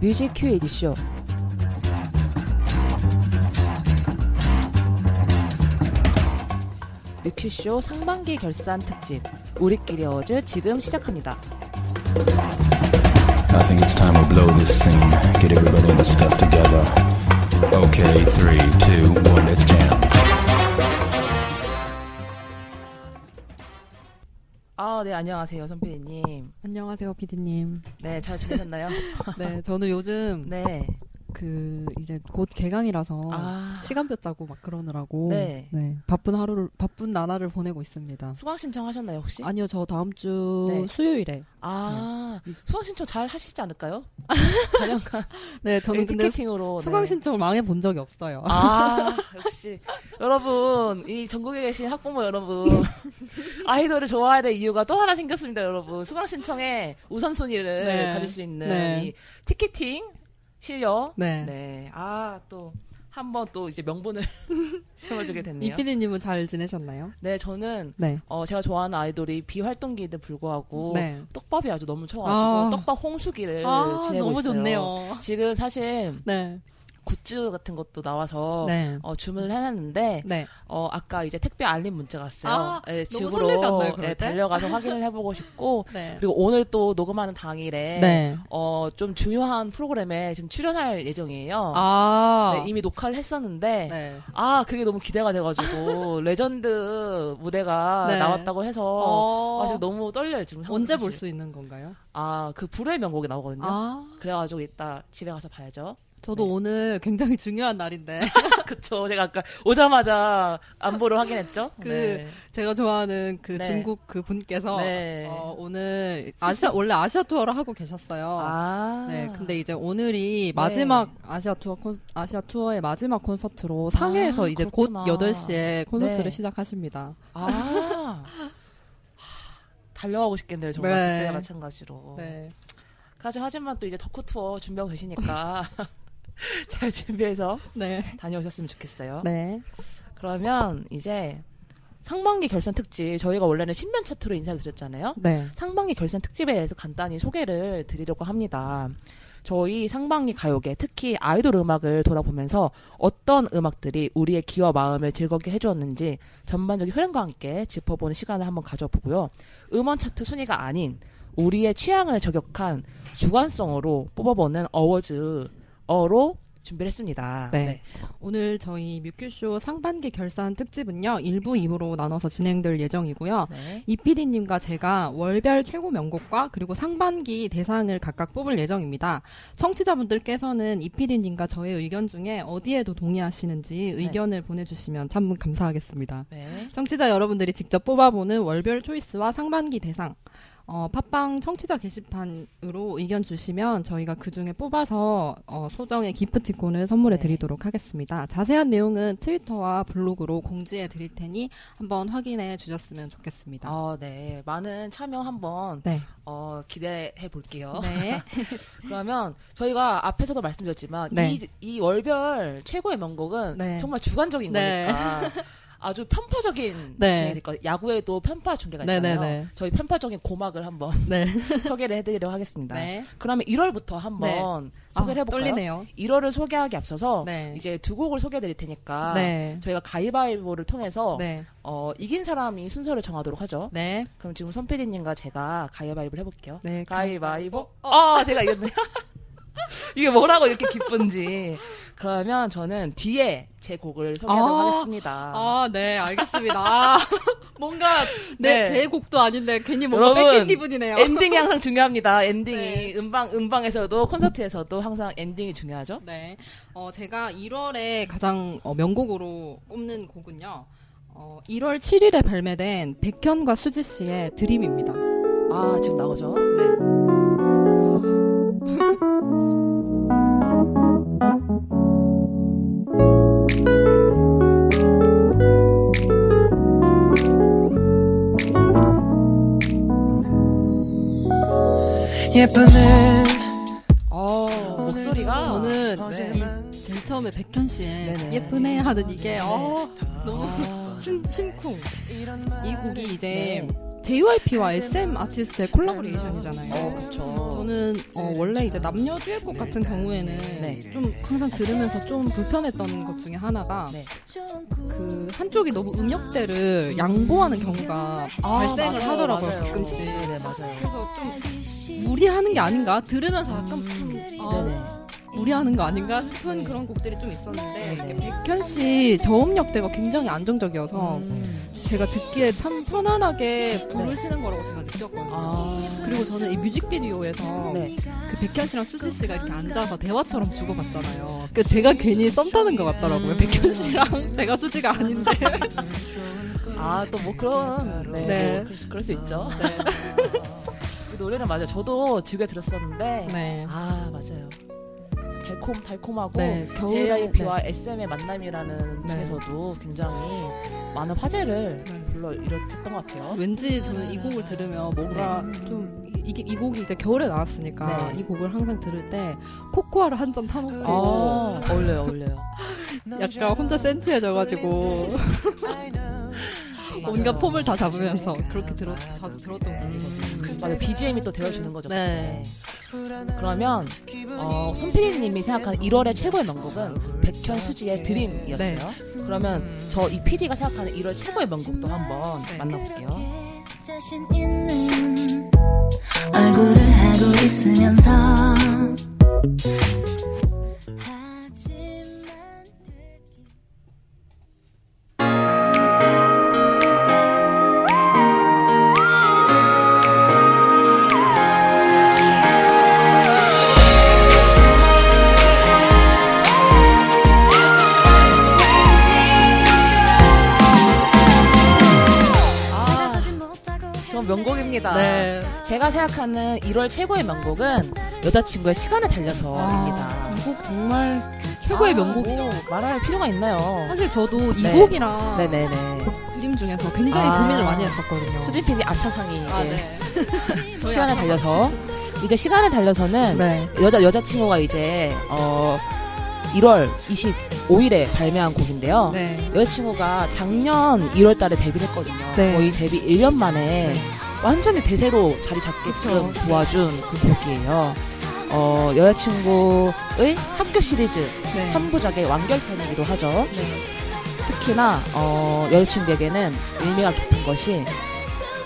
뮤직 큐이즈 쇼. 뮤큐쇼 상반기 결산 특집 우리끼리 어즈 지금 시작합니다. I think it's time to blow this scene. Get everybody in the stuff together. Okay, three, two, one, let's jam. 아, 네, 안녕하세요, 선배님. 안녕하세요, 피디님. 네, 잘 지내셨나요? 네, 저는 요즘 네. 그 이제 곧 개강이라서 아, 시간표 짜고 막 그러느라고 네. 바쁜 하루를 바쁜 나날을 보내고 있습니다. 수강 신청하셨나요, 혹시? 아니요, 저 다음 주 네. 수요일에. 아, 수강 신청 잘 하시지 않을까요? 네, 저는 근데 수- 티켓팅으로. 수강 네. 신청을 망해 본 적이 없어요. 아, 역시. 여러분, 이 전국에 계신 학부모 여러분. 아이돌을 좋아해야 될 이유가 또 하나 생겼습니다, 여러분. 수강 신청에 우선순위를 네. 가질 수 있는 네. 이 티켓팅 실력. 네. 네. 아, 또. 한번또 이제 명분을 심어주게 됐네요. 이 피디님은 잘 지내셨나요? 네, 저는 네. 어, 제가 좋아하는 아이돌이 비활동기에도 불구하고 네. 떡밥이 아주 너무 쳐가지고 아. 떡밥 홍수기를 아, 지내고 너무 있어요. 좋네요. 지금 사실 네. 굿즈 같은 것도 나와서 네. 어, 주문을 해놨는데 네. 어, 아까 이제 택배 알림 문자가 왔어요. 아, 네, 집으로 네, 때? 달려가서 확인을 해보고 싶고 네. 그리고 오늘 또 녹음하는 당일에 네. 어, 좀 중요한 프로그램에 지금 출연할 예정이에요. 아. 네, 이미 녹화를 했었는데 네. 아 그게 너무 기대가 돼가지고 레전드 무대가 네. 나왔다고 해서 어. 아, 지금 너무 떨려요 지금 언제. 볼 수 있는 건가요? 아그 불의 명곡이 나오거든요. 아. 그래가지고 이따 집에 가서 봐야죠. 저도 네. 오늘 굉장히 중요한 날인데 그쵸. 제가 아까 오자마자 안보를 확인했죠. 그 네. 제가 좋아하는 그 네. 중국 그 분께서 네. 어, 오늘 아시아 원래 아시아 투어를 하고 계셨어요. 아. 네, 근데 이제 오늘이 마지막 아시아 투어 콘, 아시아 투어의 마지막 콘서트로 상해에서 아, 이제 그렇구나. 곧 8시에 콘서트를 네. 시작하십니다. 아. 하, 달려가고 싶겠네요. 정말 네. 그때와 마찬가지로. 네. 하지- 하지만 또 이제 덕후 투어 준비하고 계시니까 잘 준비해서 네. 다녀오셨으면 좋겠어요. 네. 그러면 이제 상반기 결산 특집 저희가 원래는 신변 차트로 인사를 드렸잖아요. 네. 상반기 결산 특집에 대해서 간단히 소개를 드리려고 합니다. 저희 상반기 가요계, 특히 아이돌 음악을 돌아보면서 어떤 음악들이 우리의 귀와 마음을 즐겁게 해주었는지 전반적인 흐름과 함께 짚어보는 시간을 한번 가져보고요. 음원 차트 순위가 아닌 우리의 취향을 저격한 주관성으로 뽑아보는 어워즈 어로 준비를 했습니다. 네. 오늘 저희 뮤큐쇼 상반기 결산 특집은요. 1부, 2부로 나눠서 진행될 예정이고요. 네. 이 PD님과 제가 월별 최고 명곡과 그리고 상반기 대상을 각각 뽑을 예정입니다. 청취자분들께서는 이 PD님과 저의 의견 중에 어디에도 동의하시는지 의견을 보내주시면 참 감사하겠습니다. 네. 청취자 여러분들이 직접 뽑아보는 월별 초이스와 상반기 대상, 어, 팟빵 청취자 게시판으로 의견 주시면 저희가 그 중에 뽑아서 어, 소정의 기프티콘을 선물해 네. 드리도록 하겠습니다. 자세한 내용은 트위터와 블로그로 공지해 드릴 테니 한번 확인해 주셨으면 좋겠습니다. 어, 네. 많은 참여 한번 네. 어, 기대해 볼게요. 네. 그러면 저희가 앞에서도 말씀드렸지만 네. 이, 이 월별 최고의 명곡은 네. 정말 주관적인 네. 거니까 아주 편파적인 네. 야구에도 편파 중계가 있잖아요. 네, 네, 네. 저희 편파적인 고막을 한번 네. 소개를 해드리려고 하겠습니다. 네. 그러면 1월부터 한번 아, 소개를 해볼까요? 떨리네요. 1월을 소개하기 앞서서 네. 이제 두 곡을 소개해드릴 테니까 네. 저희가 가위바위보를 통해서 네. 어, 이긴 사람이 순서를 정하도록 하죠. 네. 그럼 지금 손 PD님과 제가 가위바위보를 해볼게요. 네. 가위바위보. 아, 제가 이겼네요. 이게 뭐라고 이렇게 기쁜지. 그러면 저는 뒤에 제 곡을 소개하도록 아, 하겠습니다. 아, 네, 알겠습니다. 아, 뭔가 내 네. 제 곡도 아닌데 괜히 뭔가 여러분, 뺏긴 기분이네요. 엔딩이 항상 중요합니다. 엔딩이 네. 음방 음방에서도 콘서트에서도 항상 엔딩이 중요하죠. 네. 어, 제가 1월에 가장 어, 명곡으로 꼽는 곡은요. 어, 1월 7일에 발매된 백현과 수지 씨의 Dream입니다. 아 지금 나오죠. 네. 예쁘네 어 목소리가 저는 네. 이 제일 처음에 백현 씨의 네네. 예쁘네 하는 이게 어, 너무 아, 심, 심쿵. 이 곡이 이제 네. JYP와 SM 아티스트의 콜라보레이션이잖아요. 어, 그쵸. 저는 어, 원래 이제 남녀 듀엣곡 같은 경우에는 네. 좀 항상 들으면서 좀 불편했던 것 중에 하나가 네. 그 한쪽이 너무 음역대를 양보하는 경우가 발생을 맞아요, 하더라고요 맞아요. 가끔씩. 네, 맞아요. 그래서 좀 무리하는 게 아닌가 들으면서 약간 음, 어. 무리하는 거 아닌가 싶은 네. 그런 곡들이 좀 있었는데 네네. 백현 씨 저음역대가 굉장히 안정적이어서 음. 제가 듣기에 참 편안하게 부르시는 거라고 제가 느꼈거든요. 아, 그리고 저는 이 뮤직비디오에서 네. 그 백현 씨랑 수지 씨가 이렇게 앉아서 대화처럼 주고받잖아요. 그 제가 괜히 썸 타는 것 같더라고요. 음. 백현 씨랑 제가 수지가 아닌데. 아, 또 뭐 그런, 네. 네. 뭐 그럴, 수- 그럴 수 있죠. 이 노래는 맞아요. 저도 즐겨 들었었는데, 네. 아, 맞아요. 달콤, 달콤하고, 네. 겨울에 JYP와 SM의 만남이라는 네. 층에서도 굉장히 많은 화제를 네. 불러 일으켰던 것 같아요. 왠지 저는 이 곡을 들으면 뭔가 좀 이, 이, 이 곡이 이제 겨울에 나왔으니까 네. 이 곡을 항상 들을 때 코코아를 한 잔 타놓고 아, 어울려요, 어울려요. 약간 혼자 센치해져가지고 온갖 맞아요. 폼을 다 잡으면서 그렇게 들어, 자주 들었던 곡이거든요. 맞아요. BGM이 또 되어주는 거죠. 네. 그러면 어, 손PD님이 생각하는 1월의 최고의 명곡은 백현 수지의 드림이었어요. 네. 그러면 저 이 PD가 생각하는 1월 최고의 명곡도 한번 네. 만나볼게요. 자신 있는 얼굴을 하고 있으면서 명곡입니다. 네. 제가 생각하는 1월 최고의 명곡은 여자친구의 시간에 달려서입니다. 이곡 정말 최고의 아, 명곡이죠. 뭐 말할 필요가 있나요? 사실 저도 이 네. 곡이랑 네네네. 곡 드림 중에서 굉장히 아. 고민을 많이 했었거든요. 수진 PD 아차상이 이제 아, 네. 저희 시간에 달려서 이제 시간에 달려서는 네. 여자 여자친구가 이제 어 1월 25일에 발매한 곡인데요. 네. 여자친구가 작년 1월 달에 데뷔를 했거든요. 네. 거의 데뷔 1년 만에 네. 완전히 대세로 자리 잡게끔 그쵸. 도와준 그 곡이에요. 어, 여자친구의 학교 시리즈 네. 3부작의 완결편이기도 하죠. 네. 특히나 어, 여자친구에게는 의미가 깊은 것이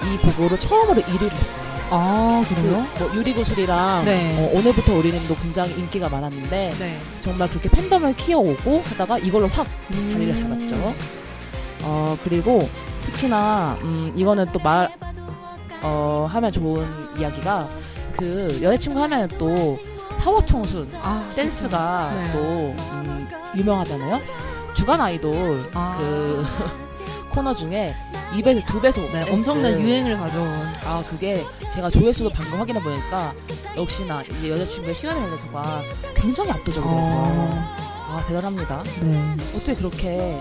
이 곡으로 처음으로 1위를 했어요. 아, 그, 그래요? 뭐 유리구슬이랑 네. 어, 오늘부터 우리는도 굉장히 인기가 많았는데 네. 정말 그렇게 팬덤을 키워오고 하다가 이걸로 확 자리를 음. 잡았죠. 어 그리고 특히나 음 이거는 또 말 어 하면 좋은 이야기가 그 여자친구 하면 또 파워 청순 아, 댄스가 네. 또 음, 유명하잖아요. 주간 아이돌 아. 그 코너 중에 2배속 2배속 네, 엄청난 유행을 가져온. 아 그게 제가 조회수도 방금 확인해 보니까 역시나 이제 여자친구의 시간에 달려서가 굉장히 압도적이더라고요. 아 대단합니다. 네. 어떻게 그렇게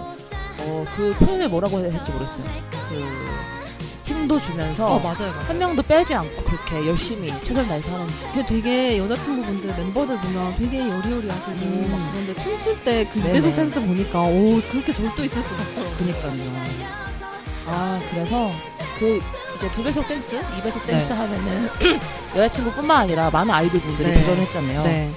어, 그 표현을 뭐라고 해야 할지 모르겠어요. 그 힘도 주면서 어, 맞아요, 맞아요. 한 명도 빼지 않고 그렇게 열심히 최선을 다해서 하는지. 그 되게 여자친구분들 멤버들 보면 되게 여리여리 하시고 음. 막 그런데 춤출 때그 네네. 이배속 댄스 보니까 오 그렇게 절도 있을 수가 없더라고요. 그니까요. 아 그래서 그 이제 두 배속 댄스, 이 배속 댄스 네. 하면은 여자친구뿐만 아니라 많은 아이돌 분들이 네. 도전했잖아요. 네.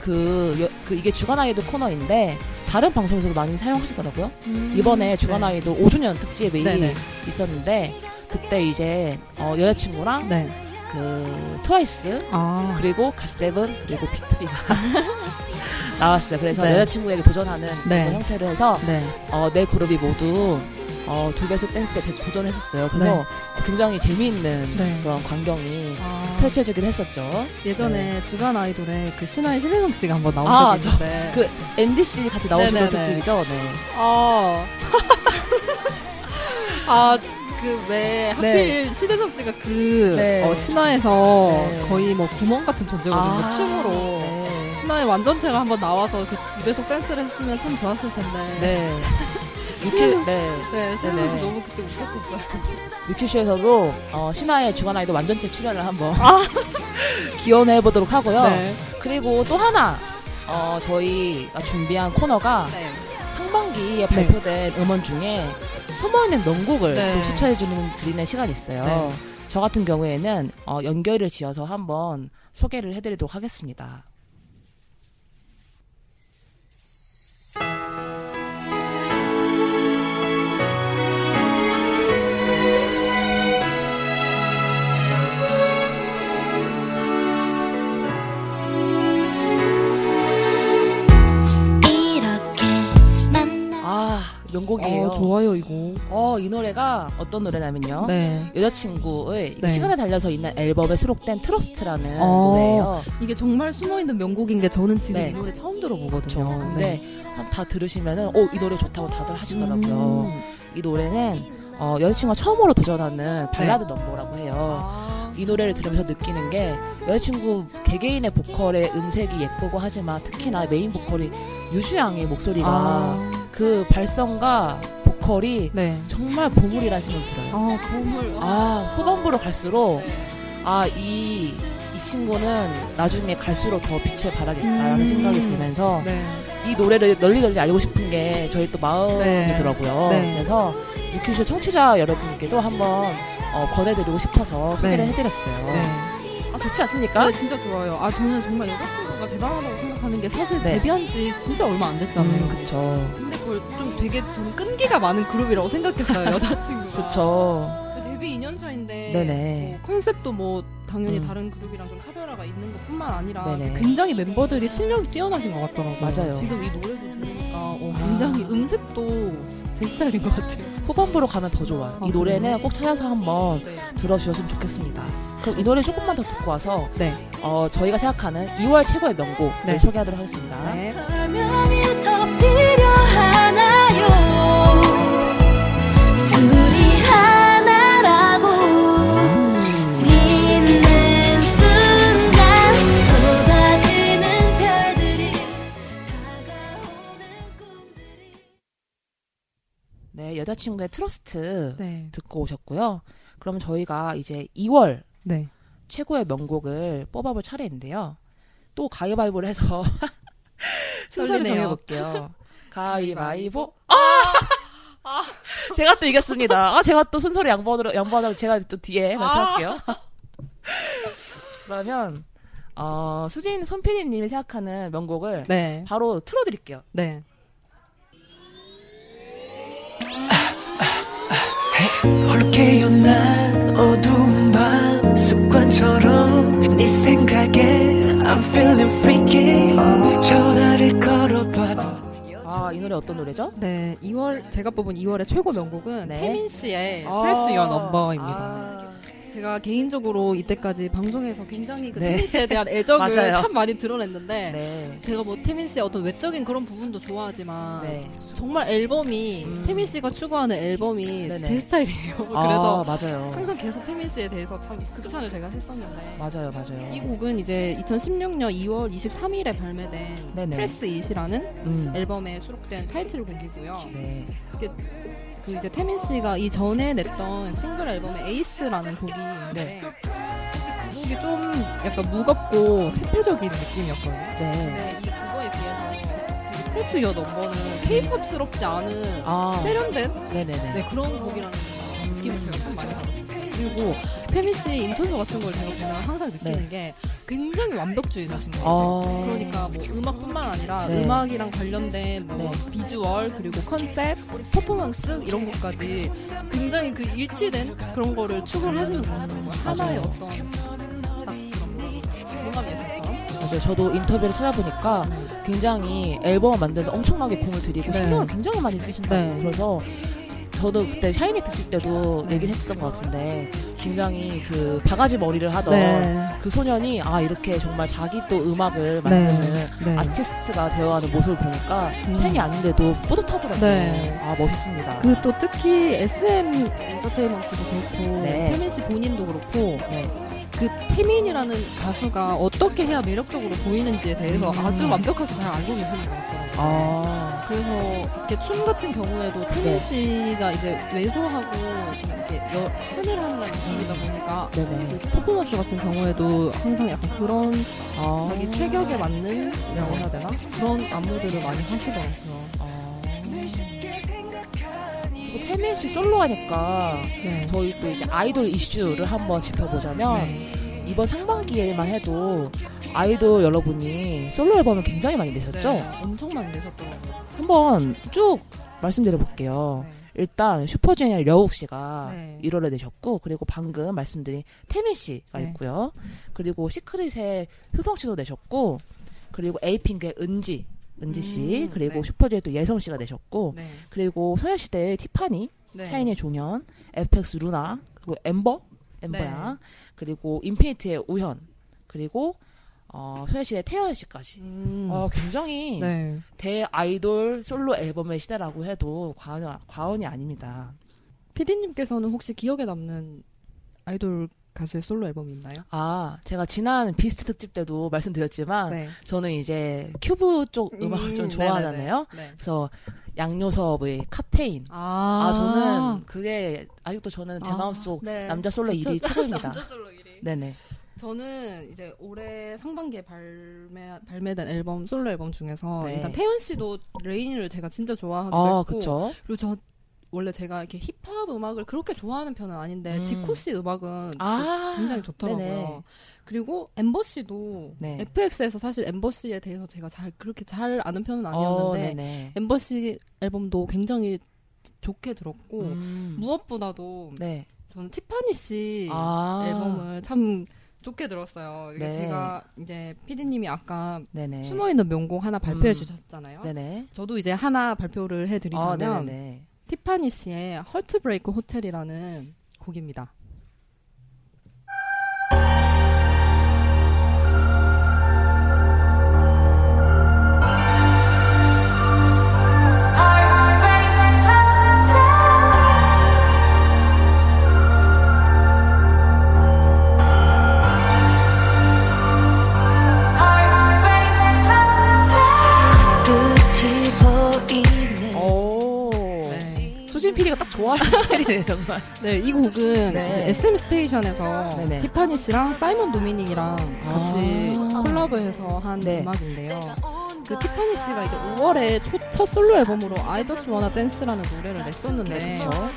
그, 여- 그 이게 주간 아이돌 코너인데 다른 방송에서도 많이 사용하시더라고요. 음. 이번에 주간 네. 아이돌 5주년 특집이 네네. 있었는데 그때 이제 어, 여자친구랑 네. 그 트와이스 아. 그리고 갓세븐 그리고 비투비가 나왔어요. 그래서 네. 여자친구에게 도전하는 네. 그런 형태로 해서 네. 어, 네 그룹이 모두 어, 두 배속 댄스에 대- 도전했었어요. 그래서 네. 어, 굉장히 재미있는 네. 그런 광경이 아. 펼쳐지긴 했었죠. 예전에 주간 아이돌에 그 신화의 신혜성 씨가 한번 나온 아, 적이 있는데 그 NDC 같이 나오시는 네네네. 특집이죠. 네. 아. 아, 그왜 하필 신혜성 씨가 그 네. 어, 신화에서 네. 거의 뭐 구멍 같은 존재거든요. 춤으로. 네. 신화의 완전체가 한번 나와서 그 이배속 댄스를 했으면 참 좋았을 텐데. 네. 유튜, 네. 네, 신혜성 씨 네네. 너무 그때 웃겼었어요. 뮤큐쇼에서도 어, 신화의 주간 아이돌 완전체 출연을 한번 기원해 보도록 하고요. 네. 그리고 또 하나 어, 저희가 준비한 코너가 네. 상반기에 네. 발표된 음원 중에 숨어있는 명곡을 네. 또 추천해주는 드리는 시간이 있어요. 네. 저 같은 경우에는 어, 연결을 지어서 한번 소개를 해드리도록 하겠습니다. 좋아요 이거. 어, 이 노래가 어떤 노래냐면요. 네. 여자친구의 네. 시간을 달려서 있는 앨범에 수록된 Trust라는 어. 노래예요. 이게 정말 숨어 있는 명곡인 게 저는 지금 네. 이 노래 처음 들어보거든요. 그렇죠. 근데 한- 다 들으시면은 어, 이 노래 좋다고 다들 하시더라고요. 음. 이 노래는 어, 여자친구가 처음으로 도전하는 발라드 넘버라고 해요. 아. 이 노래를 들으면서 느끼는 게 여자친구 개개인의 보컬의 음색이 예쁘고 하지만 특히나 메인 보컬이 유주양의 목소리가 아. 그 발성과 보컬이 네. 정말 보물이라는 생각이 들어요. 아, 보물. 아 후반부로 갈수록 아 이 이 친구는 나중에 갈수록 더 빛을 발하겠다라는 음. 생각이 들면서 네. 이 노래를 널리 널리 알고 싶은 게 저희 또 마음이더라고요. 네. 그래서 유퀴즈 청취자 여러분께도 한번 어, 권해드리고 싶어서 소개를 네. 해드렸어요. 네. 아 좋지 않습니까? 네, 진짜 좋아요. 아, 저는 정말 여자친구가 대단하다고 생각하는 게 사실 네. 데뷔한 지 진짜 얼마 안 됐잖아요. 음, 그쵸. 좀 되게 저는 끈기가 많은 그룹이라고 생각했어요, 여자친구가. 그쵸. 데뷔 2년 차인데 네네. 뭐 컨셉도 뭐 당연히 음. 다른 그룹이랑 좀 차별화가 있는 것뿐만 아니라 네네. 굉장히 멤버들이 실력이 뛰어나신 것 같더라고요. 맞아요. 지금 이 노래도 들으니까 어, 아. 굉장히 음색도 제 스타일인 것 같아요. 후반부로 가면 더 좋아요. 아, 이 노래는 그래요? 꼭 찾아서 한번 네. 들어주셨으면 좋겠습니다. 그럼 이 노래 조금만 더 듣고 와서 네. 어, 저희가 생각하는 2월 최고의 명곡을 네. 소개하도록 하겠습니다. 여자친구의 트러스트 네. 듣고 오셨고요. 그럼 저희가 이제 2월 네. 최고의 명곡을 뽑아볼 차례인데요. 또 가위바위보를 해서 순서를. 정해볼게요. 가위바위보. 아! 제가 또 이겼습니다. 아, 제가 또 순서를 양보하도록, 양보하도록 제가 또 뒤에 발표할게요. 그러면, 어, 수진 손PD님이 생각하는 명곡을 네. 바로 틀어드릴게요. 네. 홀로 깨어난 어두운 밤 습관처럼 네 생각에 I'm feeling freaky 전화를 걸어봐도 아, 이 노래 어떤 노래죠? 네. 2월 제가 뽑은 2월의 최고 명곡은 네. 태민 씨의 아. Press Your Number입니다. 아, 제가 개인적으로 이때까지 방송에서 굉장히 그 네. 태민 씨에 대한 애정을. 참 많이 드러냈는데 네. 제가 뭐 태민 씨의 어떤 외적인 그런 부분도 좋아하지만 네. 정말 앨범이 음. 태민 씨가 추구하는 앨범이 네네. 제 스타일이에요. 아, 그래서 맞아요. 항상 계속 태민 씨에 대해서 참 극찬을 제가 했었는데 맞아요, 맞아요. 이 곡은 이제 2016년 2월 23일에 발매된 네네. Press It이라는 음. 앨범에 수록된 타이틀곡이고요. 네. 그 이제 태민 씨가 이 전에 냈던 싱글 앨범의 Ace라는 곡이 있는데 네. 그 곡이 좀 약간 무겁고 퇴폐적인 느낌이었거든요. 네. 근데 이 그거에 비해서 이 Press Your Number는 케이팝스럽지 않은 아, 세련된 네네네. 네, 그런 곡이라는 느낌을 제가 참 많이 받았어요. 그리고 태민 씨 인터뷰 같은 걸 제가 보면 항상 느끼는 네. 게 굉장히 완벽주의자신 거예요. 아, 그러니까 뭐 음악뿐만 아니라 네. 음악이랑 관련된 뭐 네. 비주얼 그리고 컨셉, 퍼포먼스 이런 것까지 굉장히 그 일치된 그런 거를 추구를 하시는 것 같아요. 하나의. 어떤 딱 그런 공감 예술처럼. 맞아요. 저도 인터뷰를 찾아보니까 굉장히 앨범을 만드는데 엄청나게 공을 들이고 네. 신경을 굉장히 많이 쓰신다고 네. 그래서 저도 그때 샤이니 특집 때도 네. 얘기를 했었던 것 같은데 굉장히 그 바가지 머리를 하던 네. 그 소년이 아 이렇게 정말 자기 또 음악을 만드는 네. 아티스트가 되어가는 모습을 보니까 음. 팬이 아닌데도 뿌듯하더라고요. 네. 아 멋있습니다. 그 또 특히 SM 엔터테인먼트도 그렇고 네. 태민 씨 본인도 그렇고 네. 그 태민이라는 가수가 어떻게 해야 매력적으로 보이는지에 대해서 음. 아주 완벽하게 잘 알고 계시는 것 같더라고요. 아 그래서 이렇게 춤 같은 경우에도 태민 네. 씨가 이제 외소하고 좀 이렇게 여, 끈을 하는 느낌이다 보니까 네네. 그 퍼포먼스 같은 경우에도 항상 약간 그런 아 자기 체격에 맞는 뭐라고 해야 되나 그런 안무들을 많이 하시더라고요. 아. 그리고 태민 씨 솔로 하니까 네. 저희 또 이제 아이돌 이슈를 한번 짚어보자면 네. 이번 상반기에만 해도 아이돌 여러분이 솔로 앨범을 굉장히 많이 내셨죠? 네, 엄청 많이 내셨더라고요. 한번 쭉 말씀드려볼게요. 일단 슈퍼주니어 려욱 씨가 네. 1월에 내셨고 그리고 방금 말씀드린 태민 씨가 네. 있고요. 그리고 시크릿의 효성 씨도 내셨고 그리고 에이핑크의 은지 은지 씨 음, 그리고 네. 슈퍼주니어 또 예성 씨가 내셨고 네. 그리고 소녀시대의 티파니 네. 샤이니의 종현 에프엑스 루나 그리고 엠버 엠버야 네. 그리고 인피니트의 우현 그리고 어, 소녀시대의 태연 씨까지 음. 어, 굉장히 네. 대 아이돌 솔로 앨범의 시대라고 해도 과언이, 과언이 아닙니다. 피디님께서는 혹시 기억에 남는 아이돌 가수의 솔로 앨범이 있나요? 아, 제가 지난 비스트 특집 때도 말씀드렸지만 네. 저는 이제 큐브 쪽 음악을 좀 음, 좋아하잖아요. 네네네. 네. 그래서 양요섭의 카페인. 아, 아, 저는 그게 아직도 저는 제 아, 마음속 네. 남자 솔로 저- 1위 저- 최고입니다. 남자 솔로 1위. 네네. 저는 이제 올해 상반기에 발매 발매된 앨범 솔로 앨범 중에서 네. 일단 태연 씨도 Rain을 제가 진짜 좋아하기도 아, 했고 그쵸. 그리고 저 원래 제가 이렇게 힙합 음악을 그렇게 좋아하는 편은 아닌데 음. 지코 씨 음악은 아, 굉장히 좋더라고요. 네네. 그리고 엠버 씨도 네. FX에서 사실 엠버 씨에 대해서 제가 잘 그렇게 잘 아는 편은 어, 아니었는데 네네. 엠버 씨 앨범도 굉장히 좋게 들었고 음, 무엇보다도 네. 저는 티파니 씨 아, 앨범을 참 좋게 들었어요. 이게 네. 제가 이제 피디님이 아까 네네. 숨어있는 명곡 하나 발표해 음. 주셨잖아요. 네네. 저도 이제 하나 발표를 아, 해드리자면 네네. 티파니 씨의 헐트브레이크 호텔이라는 곡입니다. 좋아하는 스타일이네 정말. 네, 이 곡은 네. SM 스테이션에서 네네. 티파니 씨랑 사이먼 도미닉이랑 같이 아. 콜라보해서 한 네. 음악인데요. 그 티파니 씨가 이제 5월에 초- 첫 솔로 앨범으로 I Just Wanna Dance라는 노래를 냈었는데 그렇죠.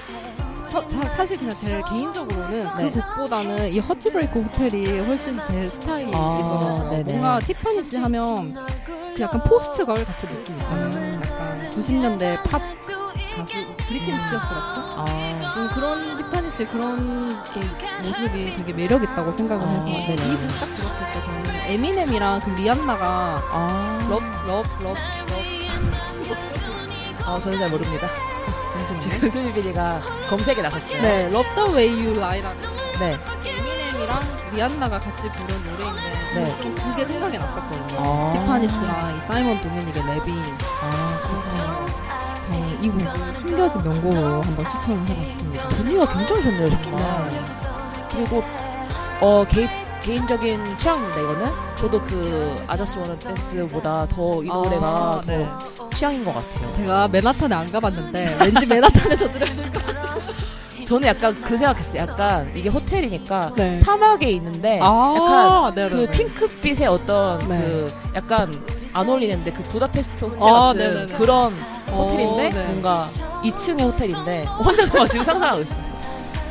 저- 자- 사실 그냥 제 개인적으로는 네. 그 곡보다는 이 허트브레이크 호텔이 훨씬 제 아, 스타일이더라고요. 네네. 뭔가 티파니 씨 하면 그 약간 포스트걸 같은 느낌 있잖아요. 약간 90년대 팝 가수 브리티니 스피어스 같은 아, 저는 그런 티파니 씨 그런 좀 모습이 되게 매력 있다고 생각을 아, 해서 네네. 이 곡 딱 들었을 때 저는 에미넴이랑 그 리안나가 아, Love Love Love 아, 저는 잘 모릅니다. Love 지금 수진 PD가 검색에 나섰어요. 네, Love the Way You Lie라는 네. 에미넴이랑 리안나가 같이 부른 노래인데 네. 좀 그게 생각이 났었거든요. 아. 티파니 씨랑 이 사이먼 도미닉의 랩이 아, 그렇구나. 이 곡을 숨겨진 명곡으로 한번 추천을 해봤습니다. 분위기가 굉장히 좋네요, 정말. 그리고, 어, 개인, 개인적인 취향입니다, 이거는. 저도 그, 아저씨 원은 댄스보다 더 이 아, 노래가 네. 더 취향인 것 같아요. 제가 맨하탄에 안 가봤는데 왠지 맨하탄에서 들어야 될것 저는 약간 그 생각했어요. 약간 이게 호텔이니까 네. 사막에 있는데 아, 약간 네, 그 네, 네. 핑크빛의 어떤 네. 그 약간 안 어울리는데 그 부다페스트 호텔 아, 같은 네네네. 그런 어, 호텔인데 네. 뭔가 2층의 호텔인데 혼자서 막 지금 상상하고 있어요.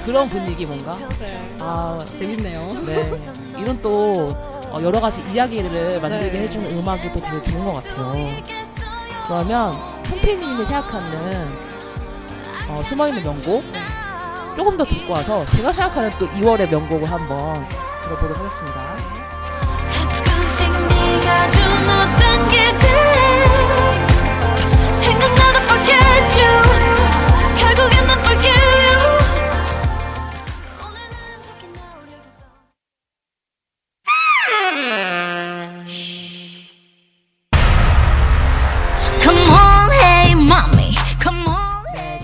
그런 분위기 뭔가 네. 아 재밌네요. 네. 이런 또 어, 여러 가지 이야기를 만들게 네. 해주는 음악이 또 되게 좋은 것 같아요. 그러면 선배님이 생각하는 어, 숨어있는 명곡 조금 더 듣고 와서 제가 생각하는 또 2월의 명곡을 한번 들어보도록 하겠습니다. 가끔씩 네가 준 어떤 기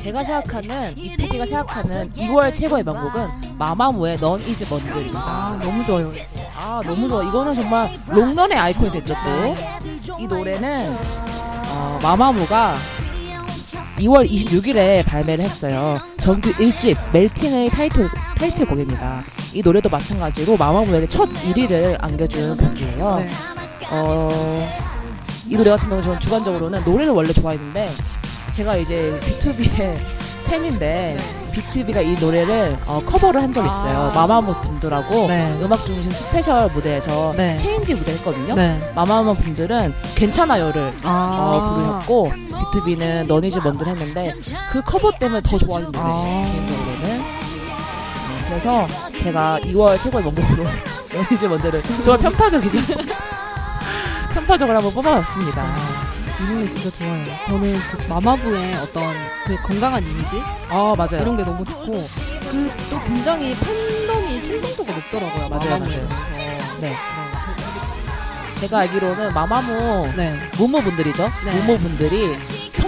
제가 생각하는 이 PD가 생각하는 2월 최고의 명곡은 마마무의 넌 이즈 먼들입니다. 아, 너무 좋아요. 아 너무 좋아. 이거는 정말 롱런의 아이콘이 됐죠 또. 이 노래는 어, 마마무가 2월 26일에 발매를 했어요. 정규 1집 Melting의 타이틀 타이틀곡입니다. 이 노래도 마찬가지로 마마무에게 첫 1위를 안겨준 곡이에요. 네. 어, 이 노래 같은 경우는 저는 주관적으로는 노래를 원래 좋아했는데 제가 이제 B2B의 팬인데 B2B가 이 노래를 어, 커버를 한 적이 있어요. 아. 마마무 분들하고 네. 음악 중심 스페셜 무대에서 네. 체인지 무대 했거든요. 네. 마마무 분들은 괜찮아요를 아. 어, 부르셨고 B2B는 너니즈 먼들 했는데 그 커버 때문에 더 좋아진 노래죠 아. 개인적으로는 네, 그래서 제가 2월 최고의 명곡으로 너니즈 먼들을 정말 편파적이죠 편파적으로 한번 뽑아봤습니다 이 노래 진짜 좋아요. 저는 그 마마부의 어떤 그 건강한 이미지 아 맞아요 이런 게 너무 좋고 그또 굉장히 팬덤이 충성도가 높더라고요. 맞아요, 마마무에 맞아요. 대해서. 네. 제가 알기로는 마마무 네. 무무분들이죠 네. 무무분들이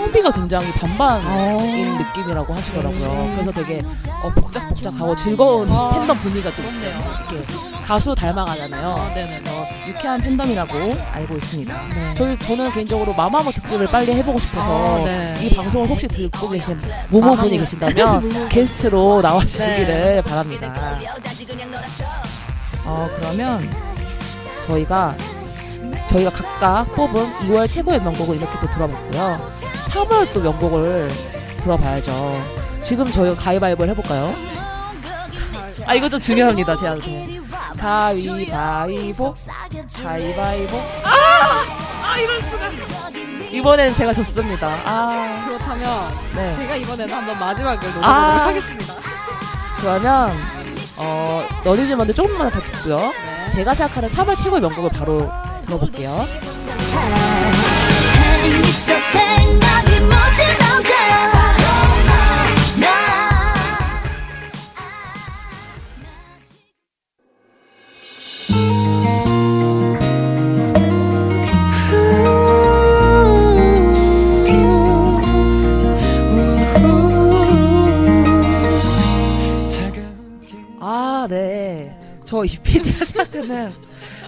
성비가 굉장히 반반인 어. 느낌이라고 하시더라고요 그래서 되게 어, 복작복작하고 즐거운 아. 팬덤 분위기가 또. 이렇게 가수 닮아가잖아요. 그래서 유쾌한 팬덤이라고 알고 있습니다. 네. 저희 저는 개인적으로 마마무 특집을 빨리 해보고 싶어서 아, 네. 이 방송을 혹시 듣고 계신 모모 분이 마마무. 계신다면 게스트로 나와주시기를 네. 바랍니다. 어 그러면 저희가 저희가 각각 뽑은 2월 최고의 명곡을 이렇게 또 들어봤고요. 3월 또 명곡을 들어봐야죠. 지금 저희가 가위바위보를 해볼까요? 아 이거 좀 중요합니다. 제가 가위바위보 가위바위보 아! 아 이럴 수가 이번엔 제가 졌습니다 아 그렇다면 네. 제가 이번에는 한번 마지막을 노려보도록 아. 하겠습니다. 그러면 어 너니즈먼데 조금만 더 듣고요 네. 제가 생각하는 3월 최고의 명곡을 바로 들어볼게요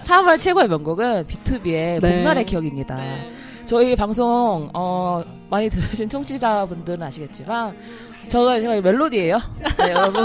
3월 최고의 명곡은 B2B의 네. 봄날의 기억입니다. 저희 방송 어, 많이 들으신 청취자분들은 아시겠지만 저가 제가 멜로디예요. 네, 여러분.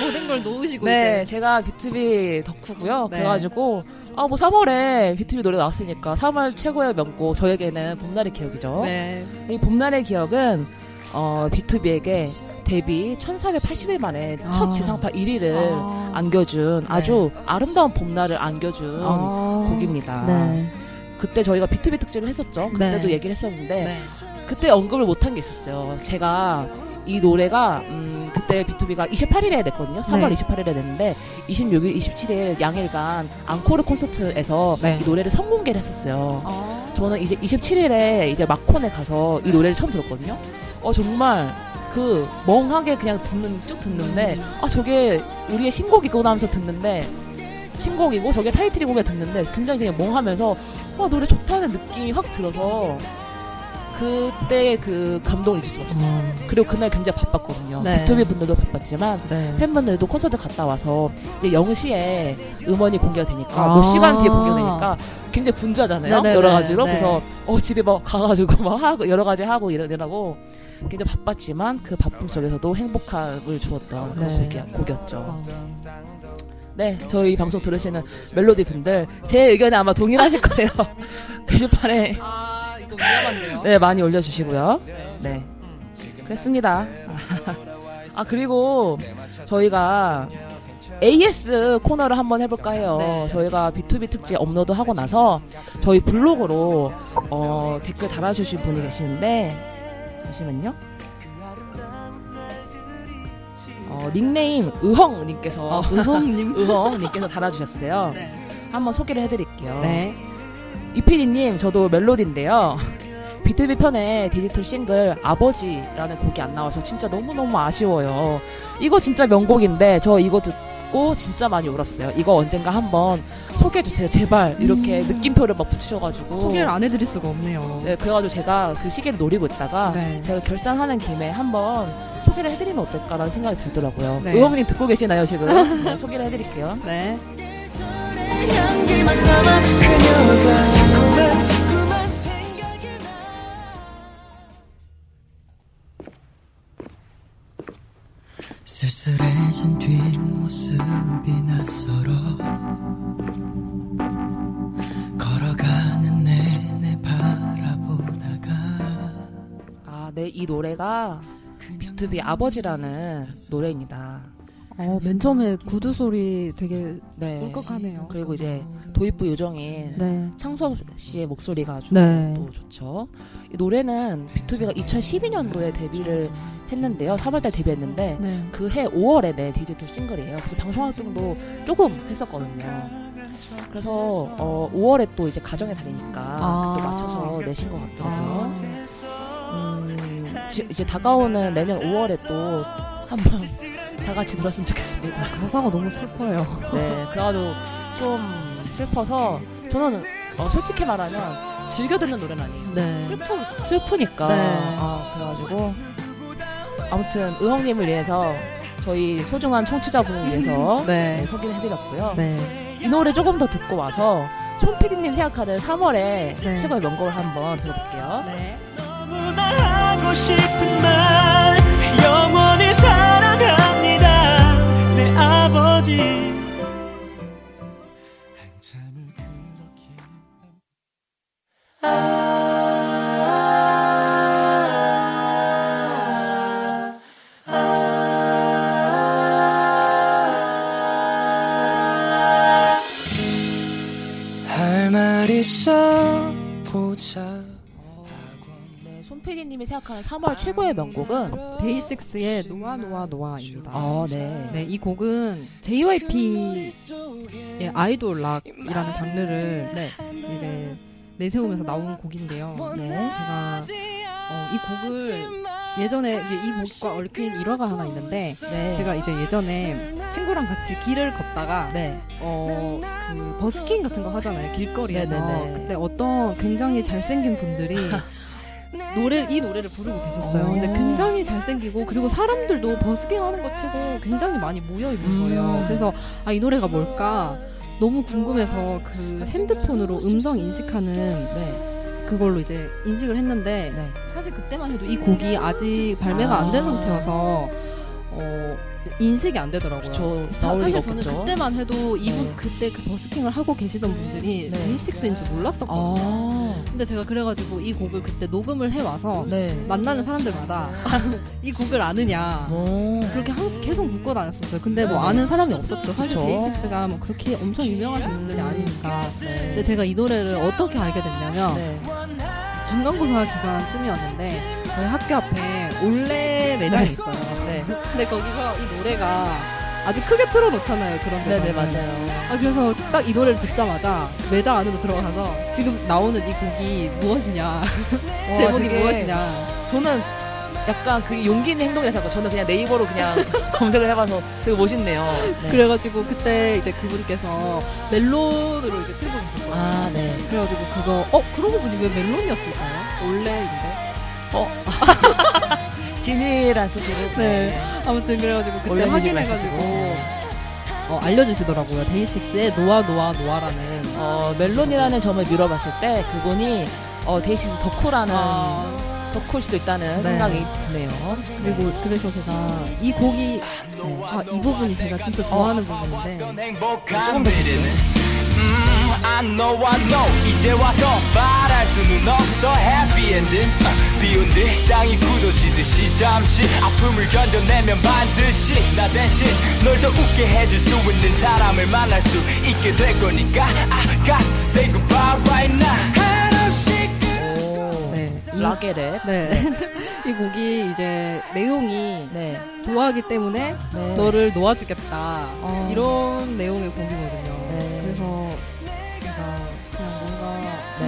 모든 걸 놓으시고 네, 이제 제가 B2B 덕후고요. 네. 그래가지고 아 뭐 3월에 B2B 노래 나왔으니까 3월 최고의 명곡 저에게는 봄날의 기억이죠. 네. 이 봄날의 기억은 어, B2B에게 데뷔 1480일 만에 첫 아. 지상파 1위를 아. 안겨준 아주 아름다운 봄날을 안겨준 아. 곡입니다. 네. 그때 저희가 B2B 특집을 했었죠. 그때도 네. 얘기를 했었는데 네. 그때 언급을 못한 게 있었어요. 제가 이 노래가 음, 그때 B2B가 28일에 냈거든요. 3월 네. 28일에 냈는데 26일, 27일 양일간 앙코르 콘서트에서 네. 이 노래를 선공개를 했었어요. 아. 저는 이제 27일에 이제 마콘에 가서 이 노래를 처음 들었거든요. 어 정말 그 멍하게 그냥 듣는 쭉 듣는데 아 저게 우리의 신곡이구나 하면서 듣는데 신곡이고 저게 그냥 듣는데 굉장히 그냥 멍하면서 와 노래 좋다는 느낌이 확 들어서 그때 그 감동을 잊을 수가 없어요. 그리고 그날 굉장히 바빴거든요. 네. 비투비 분들도 바빴지만 네. 팬분들도 콘서트 갔다 와서 이제 0시에 음원이 공개가 되니까 아. 몇 시간 뒤에 공개가 되니까 굉장히 분주하잖아요. 네네네. 여러 가지로. 네. 그래서 어 집에 막 가가지고 막 하고 여러 가지 하고 이러느라고 굉장히 바빴지만 그 바쁨 속에서도 행복함을 주었던 그런 네. 곡이- 곡이었죠. 어. 네, 저희 방송 들으시는 멜로디 분들 제 의견에 아마 동일하실 거예요. 게시판에 아 이거 위험한데요. 네, 많이 올려주시고요. 네. 그랬습니다. 아, 그리고 저희가 AS 코너를 한번 해볼까 해요. 네. 저희가 B2B 특집 업로드 하고 나서 저희 블로그로 어, 댓글 달아주신 분이 계시는데, 잠시만요. 어, 닉네임 의헝님께서 어, 의hom님. 의헝님께서 달아주셨어요. 네. 한번 소개를 해드릴게요. 네. 이피디님, 저도 멜로디인데요. 비트비 편에 디지털 싱글 아버지라는 곡이 안 나와서 진짜 너무너무 아쉬워요. 이거 진짜 명곡인데 저 이거 듣 고 진짜 많이 울었어요. 이거 언젠가 한번 소개해 주세요. 제발. 이렇게 느낌표를 막 붙이셔가지고. 음. 소개를 안 해드릴 수가 없네요. 네, 그래가지고 제가 그 시기를 노리고 있다가 네. 제가 결산하는 김에 한번 소개를 해드리면 어떨까라는 생각이 들더라고요. 네. 의원님 듣고 계시나요, 지금? 네, 소개를 해드릴게요. 네. 쓸쓸해진 뒷 모습이 낯설어 걸어가는 내내 바라보다가 이 노래가 B2B 아버지라는 노래입니다. 어, 맨 처음에 구두 소리 되게 네. 울컥하네요. 그리고 이제 도입부 요정인 네. 창섭 씨의 목소리가 아주 네. 또 좋죠. 이 노래는 B2B가 2012년도에 데뷔를 했는데요. 3월달 데뷔했는데 네. 그해 5월에 내 디지털 싱글이에요. 그래서 방송 활동도 조금 했었거든요. 그래서 어, 5월에 또 이제 가정의 달이니까 아. 그때 맞춰서 내신 것 같고요. 음, 지- 이제 다가오는 내년 5월에 또 한번 다 같이 들었으면 좋겠습니다. 가사가 너무 슬퍼요. 네, 그래가지고 좀 슬퍼서 저는 어, 솔직히 말하면 즐겨 듣는 노래는 아니에요. 네. 슬프 슬프니까. 네. 아, 그래가지고 아무튼 의형님을 위해서 저희 소중한 청취자분을 위해서 네. 네, 소개를 해드렸고요. 네. 이 노래 조금 더 듣고 와서 손 PD님 생각하는 3월에 네. 최고의 명곡을 한번 들어볼게요. 네. 너무나 하고 싶은 말 영원히 사랑합니다 내 아버지 생각하는 3월 최고의 명곡은 데이식스의 노아 노아 노아입니다. 아, 네. 네, 이 곡은 JYP의 아이돌 락이라는 장르를 네. 이제 내세우면서 나온 곡인데요. 네. 제가 어, 이 곡을 예전에 이 곡과 얽힌 일화가 하나 있는데 네. 제가 이제 예전에 친구랑 같이 길을 걷다가 네. 어, 그 버스킹 같은 거 하잖아요. 길거리에서. 네네네. 그때 어떤 굉장히 잘생긴 분들이 노래 이 노래를 부르고 계셨어요. 오. 근데 굉장히 잘생기고 그리고 사람들도 버스킹 하는 것 치고 굉장히 많이 모여 있는 거예요. 음. 그래서 아 이 노래가 뭘까 너무 궁금해서 그 핸드폰으로 음성 인식하는 네. 그걸로 이제 인식을 했는데 네. 사실 그때만 해도 이 곡이 아직 발매가 안된 아. 상태여서 어, 인식이 안 되더라고요. 저 자, 사실 저는 없겠죠. 그때만 해도 이분 네. 그때 그 버스킹을 하고 계시던 분들이 네. 데이식스인 줄 몰랐었거든요. 아. 근데 제가 그래가지고 이 곡을 그때 녹음을 해 와서 네. 만나는 사람들마다 이 곡을 아느냐 오. 그렇게 항 계속 묻고 다녔었어요. 근데 뭐 네. 아는 사람이 없었죠. 사실 그쵸. 데이식스가 뭐 그렇게 엄청 유명하신 분들이 아니니까. 근데 네. 제가 이 노래를 어떻게 알게 됐냐면 네. 중간고사 기간쯤이었는데 저희 학교 앞에 올레 매장이 있어요. 네. 근데 거기서 이 노래가 아주 크게 틀어놓잖아요. 그런 데서. 네네 맞아요. 아, 그래서 딱 이 노래를 듣자마자 매장 안으로 들어가서 지금 나오는 이 곡이 무엇이냐 제목이 되게 무엇이냐 저는 약간 그 용기 있는 행동이라서 할까? 저는 그냥 네이버로 그냥 검색을 해봐서 되게 멋있네요. 네. 그래가지고 그때 이제 그분께서 멜론으로 이제 틀고 계셨거든요 아 네. 그래가지고 그거 어 그러고 보니 왜 멜론이었을까요? 올레인데 소식을. 네. 아무튼 그래가지고 그때 원래 확인해가지고. 어, 알려주시더라고요 데이식스의 놓아 놓아 놓아라는 어 멜론이라는 점을 밀어봤을 때 그분이 어 데이식스 덕후라는 아, 덕후일 수도 있다는 네. 생각이 드네요. 그리고 그래서 제가 이 곡이 네, 아, 이 부분이 제가 진짜 좋아하는 부분인데 행복한 미래는 음, I know I know 이제 와서 말할 수는 없어 happy ending 아, 비온 뒤 땅이 굳어지듯이 잠시 아픔을 견뎌내면 반드시 나 대신 널 더 웃게 해줄 수 있는 사람을 만날 수 있게 될 거니까 I got to say goodbye right now 한없이 오. 네, 이- 락의 랩. 네. 이 곡이 이제 내용이 네. 좋아하기 때문에 네. 너를 놓아주겠다 어. 이런 내용의 곡이거든요.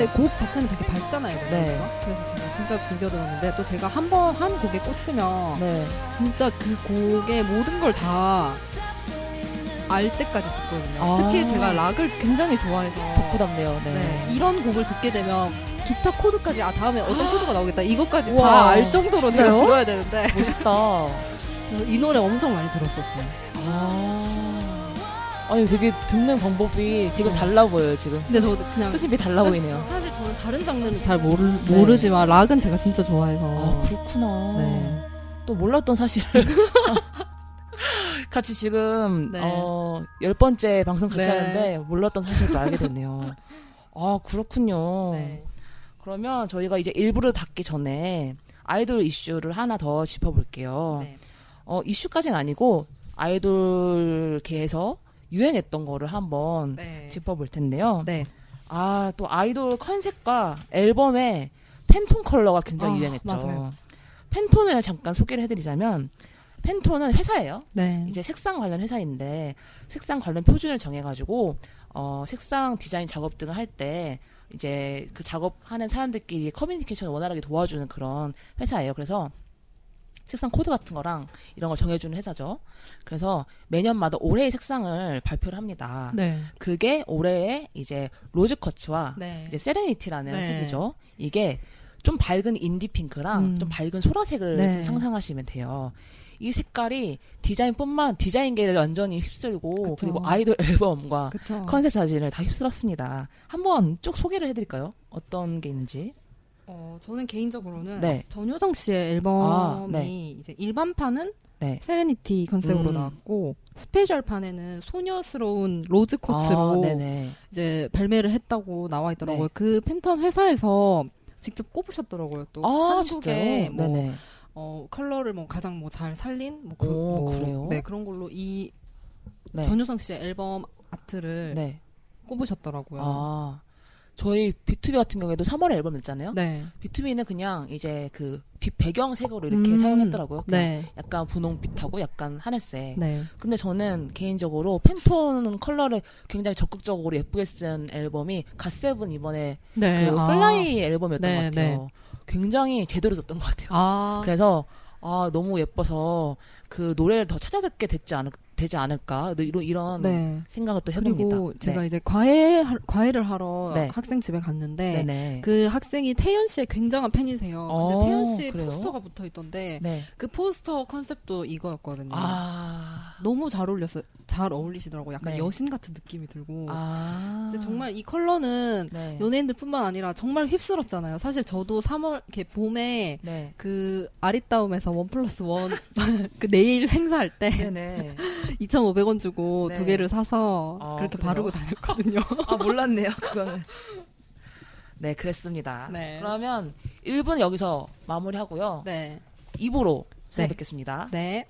근데 곡 자체는 되게 밝잖아요. 네. 그래서 진짜 즐겨 들었는데 또 제가 한 번 한 곡에 꽂히면 네. 진짜 그 곡의 모든 걸 다 알 때까지 듣거든요. 아. 특히 제가 락을 굉장히 좋아해서 덕후답네요. 네. 네, 이런 곡을 듣게 되면 기타 코드까지 아 다음에 어떤 코드가 나오겠다 이것까지 우와, 다알 정도로 제가 진짜요? 들어야 되는데 멋있다. 그래서 이 노래 엄청 많이 들었었어요. 아. 아니 되게 듣는 방법이 되게 네. 달라 보여요 지금. 근데 저 그냥 수집이 달라 보이네요. 사실 저는 다른 장르는 잘 모르, 모르지만 락은 제가 진짜 좋아해서 아 그렇구나. 네. 또 몰랐던 사실을 같이 지금 네. 어, 열 번째 방송 같이 네. 하는데 몰랐던 사실도 알게 됐네요. 아 그렇군요. 네. 그러면 저희가 이제 일부를 닫기 전에 아이돌 이슈를 하나 더 짚어볼게요. 네. 어, 이슈까지는 아니고 아이돌계에서 유행했던 거를 한번 네. 짚어볼 텐데요. 네. 아, 또 아이돌 컨셉과 앨범의 팬톤 컬러가 굉장히 아, 유행했죠. 맞아요. 팬톤을 잠깐 소개를 해드리자면 팬톤은 회사예요. 네. 이제 색상 관련 회사인데 색상 관련 표준을 정해가지고 어, 색상 디자인 작업 등을 할 때 이제 그 작업하는 사람들끼리 커뮤니케이션을 원활하게 도와주는 그런 회사예요. 그래서 색상 코드 같은 거랑 이런 걸 정해주는 회사죠. 그래서 매년마다 올해의 색상을 발표를 합니다. 네. 그게 올해의 이제 Rose Quartz와 네. 이제 Serenity라는 네. 색이죠. 이게 좀 밝은 인디 핑크랑 음. 좀 밝은 소라색을 네. 상상하시면 돼요. 이 색깔이 디자인뿐만 디자인계를 완전히 휩쓸고 그쵸. 그리고 아이돌 앨범과 그쵸. 컨셉 사진을 다 휩쓸었습니다. 한번 쭉 소개를 해드릴까요? 어떤 게 있는지. 어, 저는 개인적으로는 네. 전효성 씨의 앨범이 아, 네. 이제 일반판은 네. Serenity 컨셉으로 음. 나왔고 스페셜판에는 소녀스러운 Rose Quartz로 아. 이제 발매를 했다고 나와 있더라고요. 네. 그 팬톤 회사에서 직접 꼽으셨더라고요. 또 아, 한국의? 뭐 네네. 어, 컬러를 뭐 가장 뭐 잘 살린 뭐, 그, 오, 뭐 그래요? 네 그런 걸로 이 네. 전효성 씨의 앨범 아트를 네. 꼽으셨더라고요. 아, 저희 B2B 같은 경우에도 3월에 앨범 냈잖아요. 네. B2B는 그냥 이제 그 뒷 배경 색으로 이렇게 음, 사용했더라고요. 네. 약간 분홍빛하고 약간 하늘색. 네. 근데 저는 개인적으로 팬톤 컬러를 굉장히 적극적으로 예쁘게 쓴 앨범이 갓세븐 이번에 네. 그 아. Fly 앨범이었던 네, 것 같아요. 굉장히 제대로 썼던 것 같아요. 아. 그래서 아 너무 예뻐서 그 노래를 더 찾아 듣게 됐지 않을 되지 않을까 이런 이런 네. 생각을 또 해봅니다. 그리고 제가 네. 이제 과외 할- 과외를 하러 네. 학생 집에 갔는데 네네. 그 학생이 태연 씨의 굉장한 팬이세요. 어, 근데 태연 씨 그래요? 포스터가 붙어 있던데 네. 그 포스터 컨셉도 이거였거든요. 아. 너무 잘 어울렸어요. 잘 어울리시더라고. 요 약간 네. 여신 같은 느낌이 들고. 아. 정말 이 컬러는 네. 연예인들뿐만 아니라 정말 휩쓸었잖아요. 사실 저도 3월 이렇게 봄에 네. 그 아리따움에서 원 플러스 원 그 네일 행사할 때. 2,500원 주고 네. 두 개를 사서 아, 그렇게 그래요? 바르고 다녔거든요. 아 몰랐네요 그거는. 네 그랬습니다. 네. 그러면 1분 여기서 마무리하고요. 네. 2부로 네. 찾아뵙겠습니다. 네.